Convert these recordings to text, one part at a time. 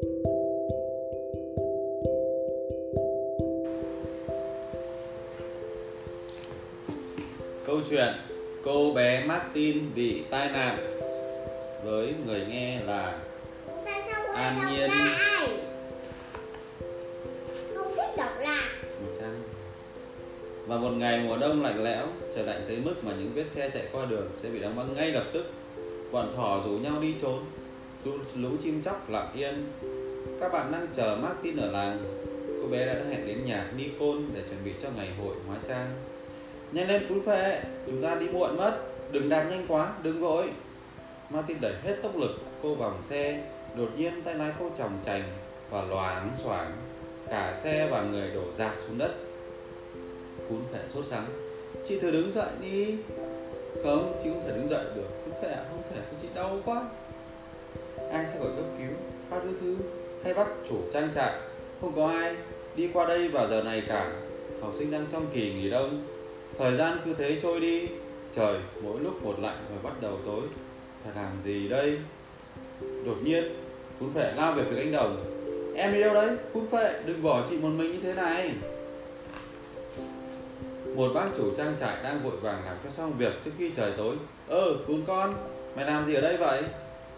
Câu chuyện cô bé Martin bị tai nạn với người nghe là An Nhiên. và một ngày mùa đông lạnh lẽo trời lạnh tới mức mà những vết xe chạy qua đường sẽ bị đóng băng ngay lập tức. Bọn thỏ rủ nhau đi trốn lũ, chim chóc lặng yên. Các bạn đang chờ Martin ở làng cô bé đã hẹn đến nhà Nicole để chuẩn bị cho ngày hội hóa trang. Nhanh lên cún phê chúng ta đi muộn mất. Đừng đạp nhanh quá đừng vội. Martin đẩy hết tốc lực cô vòng xe. Đột nhiên tay lái cô chồng chành và loáng xoảng. Cả xe và người đổ dạp xuống đất. Cún phệ sốt sắng. Chị thử đứng dậy đi. Không chị không thể đứng dậy được. Cún phệ không thể chị đau quá ai sẽ gọi cấp cứu bác thứ thứ, hay bắt chủ trang trại. Không có ai đi qua đây vào giờ này cả. Học sinh đang trong kỳ nghỉ đông. Thời gian cứ thế trôi đi. Trời, mỗi lúc một lạnh và bắt đầu tối. Phải làm gì đây? Đột nhiên cún phệ lao về phía cánh đồng. Em đi đâu đấy? Cún phệ, đừng bỏ chị một mình như thế này. Một bác chủ trang trại đang vội vàng làm cho xong việc trước khi trời tối. Ờ, Ơ cún con, mày làm gì ở đây vậy?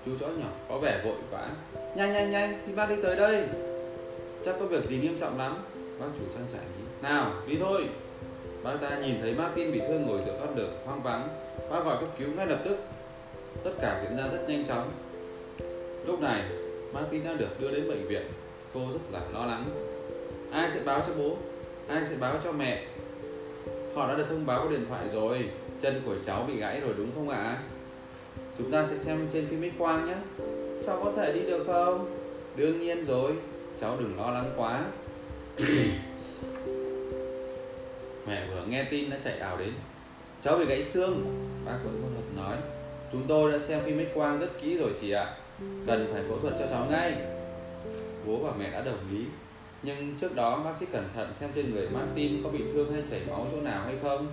Chú chó nhỏ, có vẻ vội vã. Nhanh nhanh nhanh, xin bác đi tới đây. Chắc có việc gì nghiêm trọng lắm. Bác chủ trang trại nghĩ nào, đi thôi. Bác ta nhìn thấy Martin bị thương ngồi giữa con đường hoang vắng. Bác gọi cấp cứu ngay lập tức. Tất cả diễn ra rất nhanh chóng. Lúc này, Martin đã được đưa đến bệnh viện. Cô rất là lo lắng. Ai sẽ báo cho bố? Ai sẽ báo cho mẹ? Họ đã được thông báo qua điện thoại rồi. Chân của cháu bị gãy rồi đúng không ạ? Chúng ta sẽ xem trên phim x quang nhé. Cháu có thể đi được không? Đương nhiên rồi, cháu đừng lo lắng quá. Mẹ vừa nghe tin đã chạy ảo đến. Cháu bị gãy xương, bác vẫn phẫu thuật nói. Chúng tôi đã xem phim x quang rất kỹ rồi chị ạ. Cần phải phẫu thuật cho cháu ngay. Bố và mẹ đã đồng ý. Nhưng trước đó bác sĩ cẩn thận xem trên người Martin có bị thương hay chảy máu chỗ nào hay không?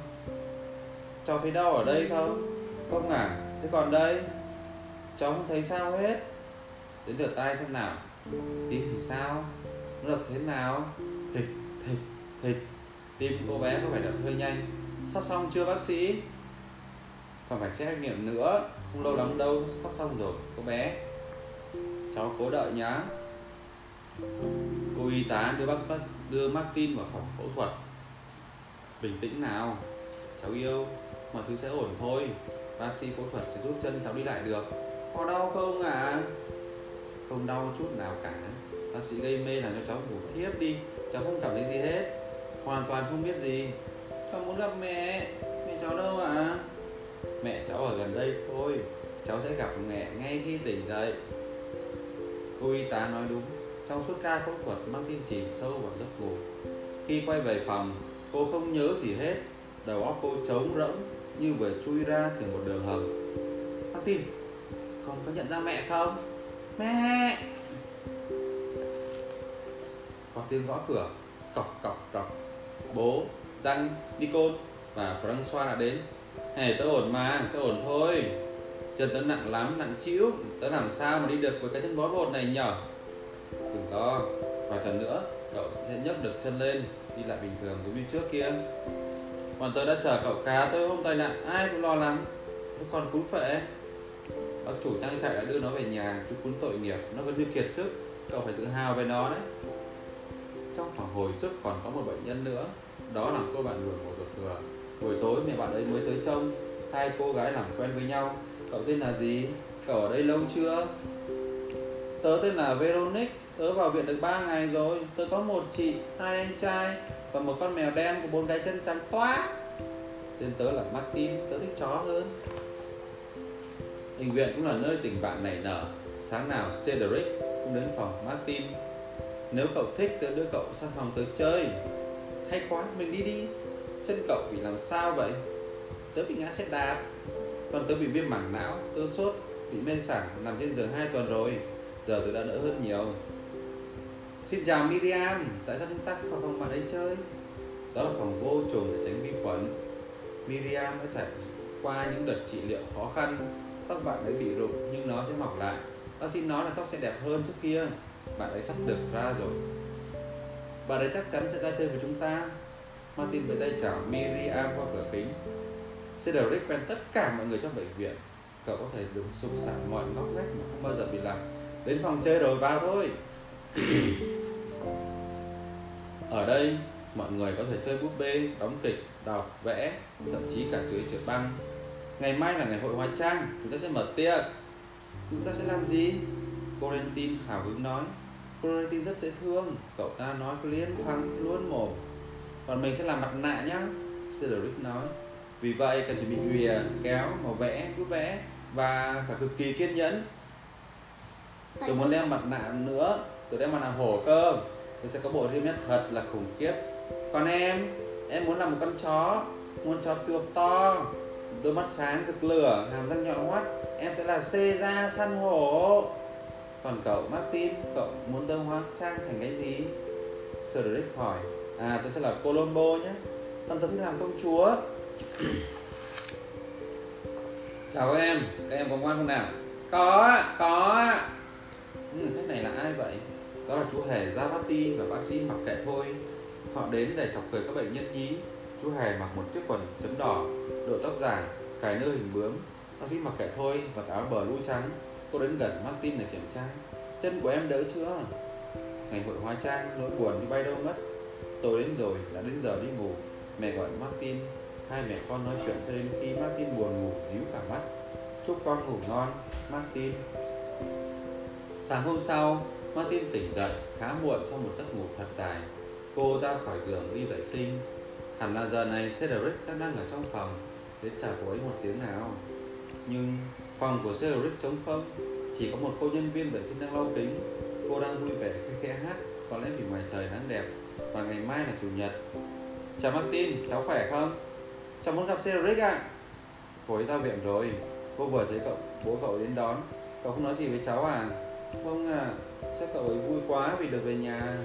Cháu thấy đau ở đây không? Không à? Thế còn đây? Cháu không thấy sao hết? Đến lượt tay xem nào? Tim thì sao? Nó đập thế nào? Thịch thịch thịch. Tim cô bé có vẻ đập hơi nhanh. Sắp xong chưa, bác sĩ? Còn phải xét nghiệm nữa. Không lâu lắm đâu, sắp xong rồi, cô bé. Cháu cố đợi nhá. Cô y tá đưa bác bác, đưa Martin vào phòng phẫu thuật. Bình tĩnh nào. Cháu yêu, mọi thứ sẽ ổn thôi bác sĩ phẫu thuật sẽ giúp chân cháu đi lại được. Có đau không ạ? À? không đau chút nào cả. Bác sĩ gây mê làm cho cháu ngủ thiếp đi. Cháu không cảm thấy gì hết. Hoàn toàn không biết gì. Cháu muốn gặp mẹ. Mẹ cháu đâu ạ? À? mẹ cháu ở gần đây thôi. Cháu sẽ gặp mẹ ngay khi tỉnh dậy. Cô y tá nói đúng. Trong suốt ca phẫu thuật Martin chìm sâu vào giấc ngủ. Khi quay về phòng cô không nhớ gì hết. Đầu óc cô trống rỗng như vừa chui ra từ một đường hầm. Martin con có nhận ra mẹ không? Mẹ! Có tiếng gõ cửa cọc cọc cọc. Bố răng Nicole và francois đã đến. Này tớ ổn mà, sẽ ổn thôi. Chân tớ nặng lắm, nặng chịu. Tớ làm sao mà đi được với cái chân bó bột này nhở? Đừng to Vài tuần nữa, cậu sẽ nhấc được chân lên Đi lại bình thường giống như trước kia. Còn tớ đã chờ cậu cá tôi hôm tai nạn Ai cũng lo lắng. Nó còn cún phệ? Bác chủ trang trại đã đưa nó về nhà Chú cún tội nghiệp, nó vẫn như kiệt sức. Cậu phải tự hào về nó đấy. Trong phòng hồi sức còn có một bệnh nhân nữa. Đó là cô bạn vừa một đột thừa. Buổi tối mẹ bạn ấy mới tới trông. Hai cô gái làm quen với nhau. Cậu tên là gì? Cậu ở đây lâu chưa? Tớ tên là Veronic Tớ vào viện được 3 ngày rồi. Tớ có một chị, hai anh trai Và một con mèo đen của bốn cái chân trắng toá. Tên tớ là Martin Tớ thích chó hơn. Bệnh viện cũng là nơi tình bạn nảy nở. Sáng nào Cedric cũng đến phòng Martin. Nếu cậu thích tớ đưa cậu sang phòng tớ chơi. Hay quá, mình đi đi. Chân cậu bị làm sao vậy? Tớ bị ngã xe đạp. Còn tớ bị viêm mảng não, tớ sốt, bị mê sảng Nằm trên giường 2 tuần rồi. Giờ tôi đã đỡ hơn nhiều. Xin chào Miriam, tại sao chúng ta vào phòng bạn ấy chơi? Đó là phòng vô trùng để tránh vi khuẩn. Miriam đã trải qua những đợt trị liệu khó khăn. Tóc bạn ấy bị rụng nhưng nó sẽ mọc lại. Bác sĩ nói là tóc sẽ đẹp hơn trước kia. Bạn ấy sắp được ra rồi. Bạn ấy chắc chắn sẽ ra chơi với chúng ta. Martin với tay chào Miriam qua cửa kính. Cedric quen tất cả mọi người trong bệnh viện. Cậu có thể đứng sụp sạo mọi ngóc ngách mà không bao giờ bị lạc đến phòng chơi rồi vào thôi. Ở đây, mọi người có thể chơi búp bê, đóng kịch, đọc, vẽ, thậm chí cả chơi trượt băng. Ngày mai là ngày hội hóa trang, chúng ta sẽ mở tiệc. Chúng ta sẽ làm gì? Corentin hào hứng nói. Corentin rất dễ thương, cậu ta nói liên thăng luôn mồm. Còn mình sẽ làm mặt nạ nhá Cedric nói. Vì vậy, cần chuẩn bị rìa kéo, màu vẽ bút vẽ và phải cực kỳ kiên nhẫn tôi muốn đeo mặt nạ nữa. Tôi đeo mặt nạ hổ cơ. Tôi sẽ có bộ rim nét thật là khủng khiếp. Còn em em muốn làm một con chó. Muốn chó tuộc to. Đôi mắt sáng rực lửa, hàm răng nhọn hoắt. Em sẽ là xê ra săn hổ. Còn cậu Martin, cậu muốn đơn hóa trang thành cái gì? Cedric hỏi. À tôi sẽ là Colombo nhé. Còn tôi thích làm công chúa. Chào các em. Các em có ngoan không nào? Có có ạ ừ, thế này là ai vậy? Đó là chú hề Javati và bác sĩ mặc kệ thôi. Họ đến để chọc cười các bệnh nhân nhí. Chú hề mặc một chiếc quần chấm đỏ đội tóc dài cài nơ hình bướm. Bác sĩ mặc kệ thôi và áo bờ lũ trắng. Cô đến gần Martin để kiểm tra. Chân của em đỡ chưa? Ngày hội hóa trang nỗi buồn như bay đâu mất. Tôi đến rồi đã đến giờ đi ngủ. Mẹ gọi Martin. Hai mẹ con nói chuyện cho đến khi Martin buồn ngủ díu cả mắt. Chúc con ngủ ngon Martin sáng hôm sau, Martin tỉnh dậy, khá muộn sau một giấc ngủ thật dài. Cô ra khỏi giường đi vệ sinh. Hẳn là giờ này Cedric đang ở trong phòng, đến chào cô ấy một tiếng nào. Nhưng phòng của Cedric trống không, chỉ có một cô nhân viên vệ sinh đang lau kính. Cô đang vui vẻ khẽ khẽ hát, có lẽ vì ngoài trời nắng đẹp, và ngày mai là chủ nhật. Chào Martin, cháu khỏe không? Cháu muốn gặp Cedric ạ. À? cô ấy ra viện rồi. Cô vừa thấy cậu, bố cậu đến đón. Cậu không nói gì với cháu à? Vâng à chắc cậu ấy vui quá vì được về nhà.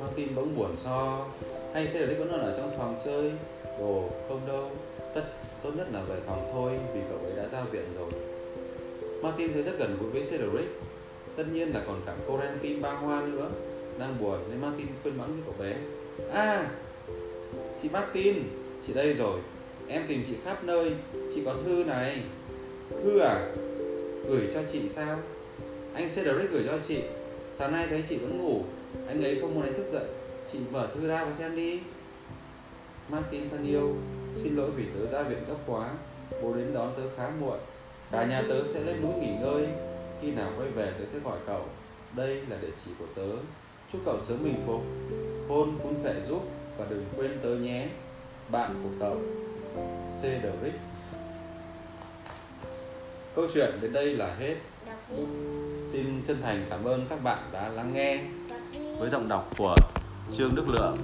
Martin bỗng buồn so. Hay Cedric vẫn ở trong phòng chơi? Ồ, không đâu. Tất, tốt nhất là về phòng thôi, vì cậu ấy đã ra viện rồi. Martin thấy rất gần gũi với Cedric tất nhiên là còn cả Corentin ba hoa nữa. Đang buồn nên Martin khuyên mẫn với cậu bé. À chị Martin chị đây rồi. Em tìm chị khắp nơi. Chị có thư này. Thư à? Gửi cho chị sao? Anh Cedric gửi cho chị. Sáng nay thấy chị vẫn ngủ. Anh ấy không muốn anh thức dậy. Chị mở thư ra và xem đi. Martin thân yêu, xin lỗi vì tớ ra viện gấp quá. Bố đến đón tớ khá muộn. Cả nhà tớ sẽ lên núi nghỉ ngơi. Khi nào quay về tớ sẽ gọi cậu. Đây là địa chỉ của tớ. Chúc cậu sớm bình phục. Hôn cũng phải giúp và đừng quên tớ nhé. Bạn của cậu, Cedric câu chuyện đến đây là hết. Xin chân thành cảm ơn các bạn đã lắng nghe với giọng đọc của trương đức lượng